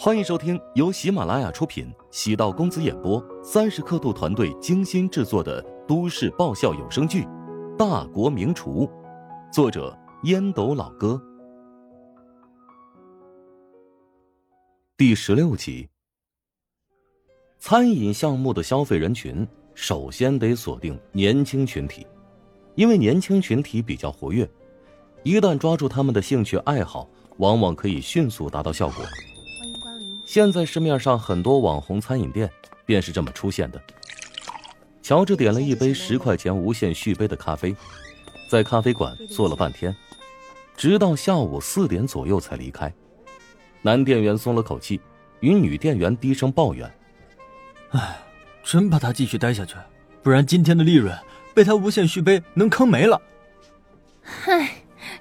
欢迎收听由喜马拉雅出品、喜道公子演播、三十刻度团队精心制作的都市爆笑有声剧《大国名厨》，作者烟斗老哥，第十六集。餐饮项目的消费人群，首先得锁定年轻群体，因为年轻群体比较活跃，一旦抓住他们的兴趣爱好，往往可以迅速达到效果。现在市面上很多网红餐饮店便是这么出现的。乔治点了一杯十块钱无限续杯的咖啡，在咖啡馆坐了半天，直到下午四点左右才离开。男店员松了口气，与女店员低声抱怨：“哎，真怕他继续待下去，不然今天的利润被他无限续杯能坑没了。”唉，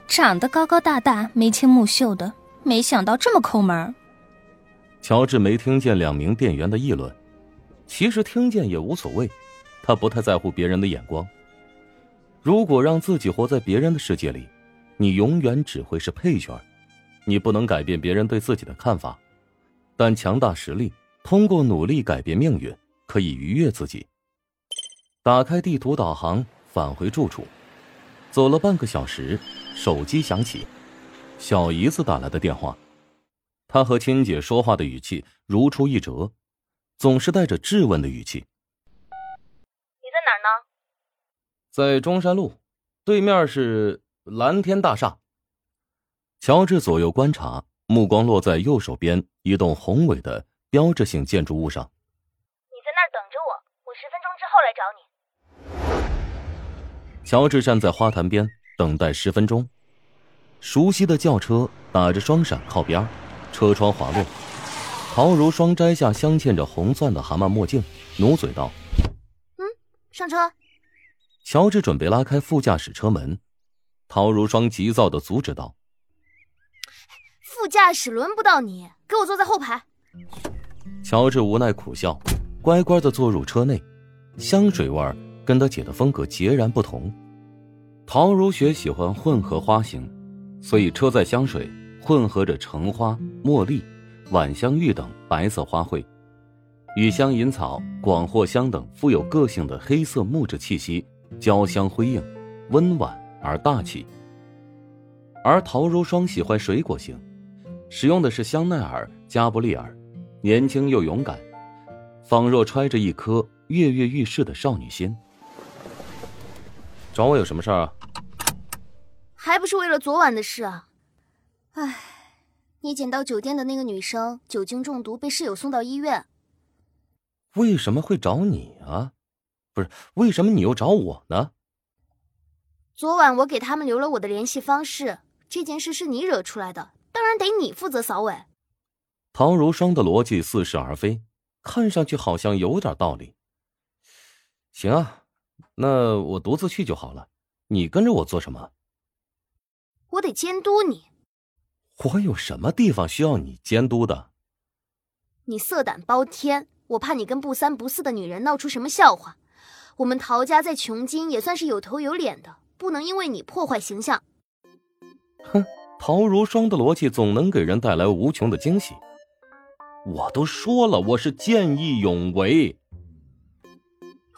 长得高高大大、眉清目秀的，没想到这么抠门。乔治没听见两名店员的议论，其实听见也无所谓，他不太在乎别人的眼光。如果让自己活在别人的世界里，你永远只会是配角，你不能改变别人对自己的看法，但强大实力，通过努力改变命运，可以愉悦自己。打开地图导航，返回住处，走了半个小时，手机响起，小姨子打来的电话。她和亲姐说话的语气如出一辙，总是带着质问的语气。你在哪儿呢？在中山路，对面是蓝天大厦。乔治左右观察，目光落在右手边一栋宏伟的标志性建筑物上。你在那儿等着我，我十分钟之后来找你。乔治站在花坛边等待十分钟，熟悉的轿车打着双闪靠边。车窗滑落，陶如霜摘下镶嵌着红钻的蛤蟆墨镜，努嘴道：“嗯，上车。”乔治准备拉开副驾驶车门，陶如霜急躁的阻止道：“副驾驶轮不到你，给我坐在后排。”乔治无奈苦笑，乖乖的坐入车内。香水味跟他姐的风格截然不同。陶如雪喜欢混合花型，所以车载香水。混合着橙花、茉莉、晚香玉等白色花卉，与香银草、广藿香等富有个性的黑色木质气息交相辉映，温婉而大气。而陶如霜喜欢水果型，使用的是香奈儿、加布利尔，年轻又勇敢，仿若揣着一颗跃跃欲试的少女心。找我有什么事儿啊？是为了昨晚的事啊！唉，你捡到酒店的那个女生酒精中毒，被室友送到医院。为什么会找你啊？不是，为什么你又找我呢？昨晚我给他们留了我的联系方式，这件事是你惹出来的，当然得你负责扫尾。陶如霜的逻辑似是而非，看上去好像有点道理。行啊，那我独自去就好了，你跟着我做什么？我得监督你。我有什么地方需要你监督的？你色胆包天，我怕你跟不三不四的女人闹出什么笑话。我们陶家在琼京也算是有头有脸的，不能因为你破坏形象。哼，陶如霜的逻辑总能给人带来无穷的惊喜。我都说了，我是见义勇为。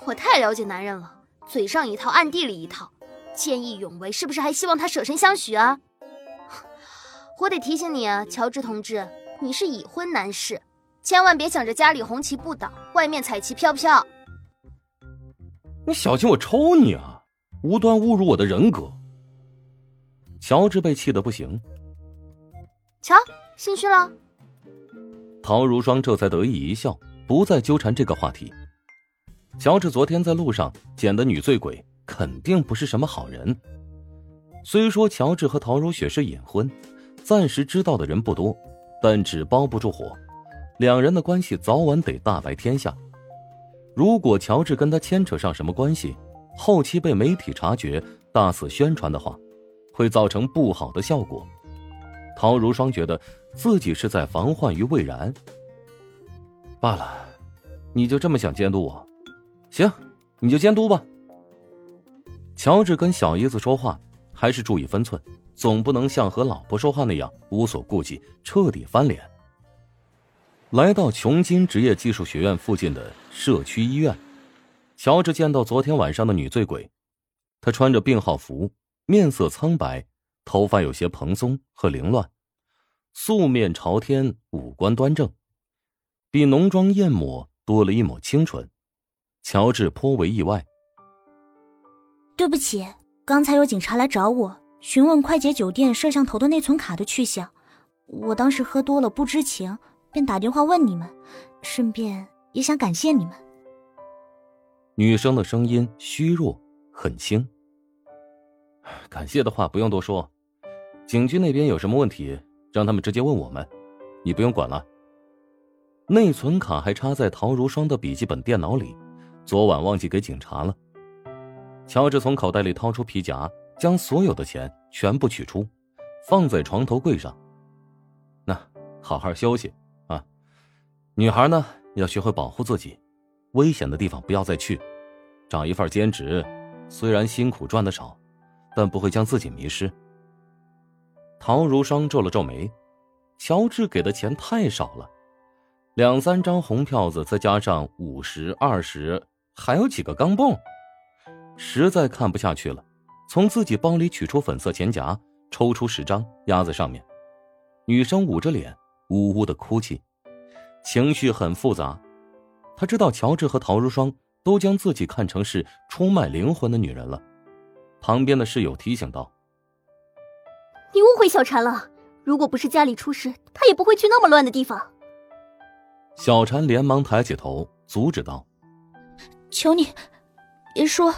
我太了解男人了，嘴上一套，暗地里一套。见义勇为，是不是还希望他舍身相许啊？我得提醒你啊，乔治同志，你是已婚男士，千万别想着家里红旗不倒，外面彩旗飘飘。你小心我抽你啊！无端侮辱我的人格。乔治被气得不行。瞧，心虚了。陶如霜这才得意一笑，不再纠缠这个话题。乔治昨天在路上捡的女醉鬼，肯定不是什么好人。虽说乔治和陶如雪是隐婚。暂时知道的人不多，但纸包不住火，两人的关系早晚得大白天下。如果乔治跟他牵扯上什么关系，后期被媒体察觉、大肆宣传的话，会造成不好的效果。陶如霜觉得自己是在防患于未然。罢了，你就这么想监督我？行，你就监督吧。乔治跟小姨子说话还是注意分寸。总不能像和老婆说话那样无所顾忌，彻底翻脸。来到琼金职业技术学院附近的社区医院，乔治见到昨天晚上的女醉鬼，她穿着病号服，面色苍白，头发有些蓬松和凌乱，素面朝天，五官端正，比浓妆艳抹多了一抹清纯。乔治颇为意外。对不起，刚才有警察来找我，询问快捷酒店摄像头的内存卡的去向，我当时喝多了不知情。便打电话问你们，顺便也想感谢你们。女生的声音虚弱，很轻。感谢的话不用多说，警局那边有什么问题，让他们直接问我们，你不用管了。内存卡还插在陶如霜的笔记本电脑里，昨晚忘记给警察了。乔治从口袋里掏出皮夹，将所有的钱全部取出，放在床头柜上。那好好休息啊。女孩呢，要学会保护自己，危险的地方不要再去。找一份兼职，虽然辛苦赚的少，但不会将自己迷失。陶如霜皱了皱眉，乔治给的钱太少了，两三张红票子，再加上五十、二十，还有几个钢镚，实在看不下去了，从自己包里取出粉色钱夹，抽出十张压在上面。女生捂着脸，呜呜的哭泣。情绪很复杂，他知道乔治和陶如霜都将自己看成是出卖灵魂的女人了。旁边的室友提醒道：“你误会小婵了，如果不是家里出事，她也不会去那么乱的地方。”小婵连忙抬起头阻止道：“求你，别说。”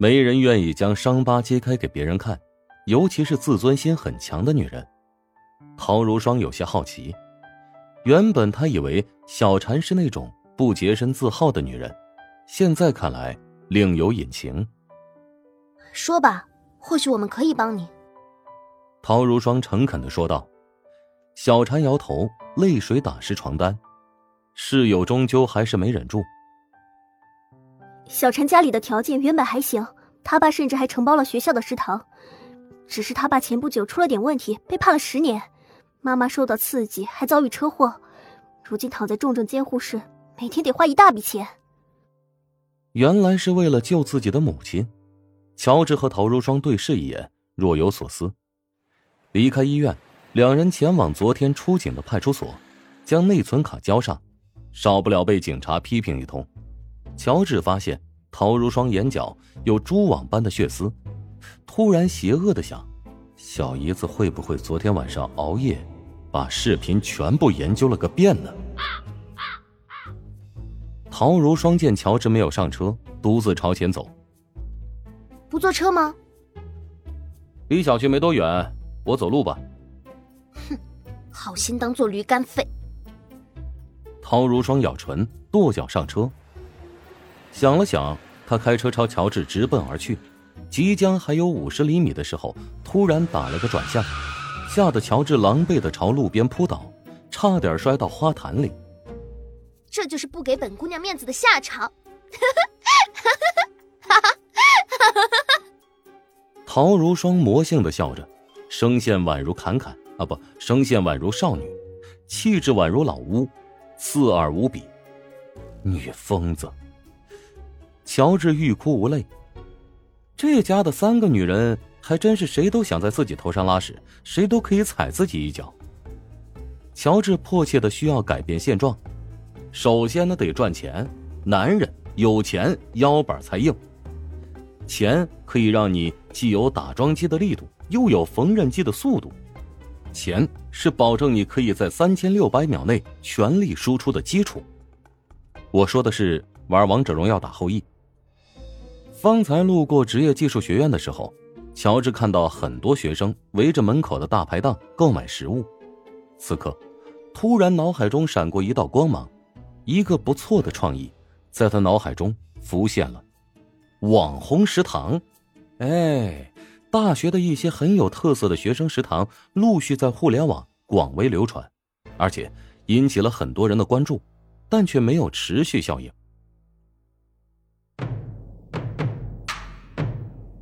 没人愿意将伤疤揭开给别人看，尤其是自尊心很强的女人。陶如霜有些好奇。原本她以为小婵是那种不洁身自好的女人，现在看来另有隐情。说吧，或许我们可以帮你。”陶如霜诚恳的说道。小婵摇头，泪水打湿床单。室友终究还是没忍住。小陈家里的条件原本还行，他爸甚至还承包了学校的食堂，只是他爸前不久出了点问题，被判了十年。妈妈受到刺激，还遭遇车祸，如今躺在重症监护室，每天得花一大笔钱。原来是为了救自己的母亲，乔治和陶如霜对视一眼，若有所思。离开医院，两人前往昨天出警的派出所，将内存卡交上，少不了被警察批评一通。乔治发现陶如霜眼角有蛛网般的血丝，突然邪恶的想。小姨子会不会昨天晚上熬夜，把视频全部研究了个遍呢？陶如霜见乔治没有上车，独自朝前走。不坐车吗？离小区没多远，我走路吧。哼，好心当做驴肝肺。陶如霜咬唇，跺脚上车。想了想，他开车朝乔治直奔而去。即将还有五十厘米的时候，突然打了个转向，吓得乔治狼狈的朝路边扑倒，差点摔到花坛里。这就是不给本姑娘面子的下场！陶如霜魔性的笑着，声线宛如侃侃啊，不，声线宛如少女，气质宛如老巫，刺耳无比。女疯子。乔治欲哭无泪。这家的三个女人还真是谁都想在自己头上拉屎，谁都可以踩自己一脚。乔治迫切的需要改变现状，首先呢得赚钱，男人有钱腰板才硬。钱可以让你既有打桩机的力度，又有缝纫机的速度。钱是保证你可以在三千六百秒内全力输出的基础。我说的是玩王者荣耀打后羿。方才路过职业技术学院的时候，乔治看到很多学生围着门口的大排档购买食物。此刻，突然脑海中闪过一道光芒，一个不错的创意在他脑海中浮现了：网红食堂。哎，大学的一些很有特色的学生食堂陆续在互联网广为流传，而且引起了很多人的关注，但却没有持续效应。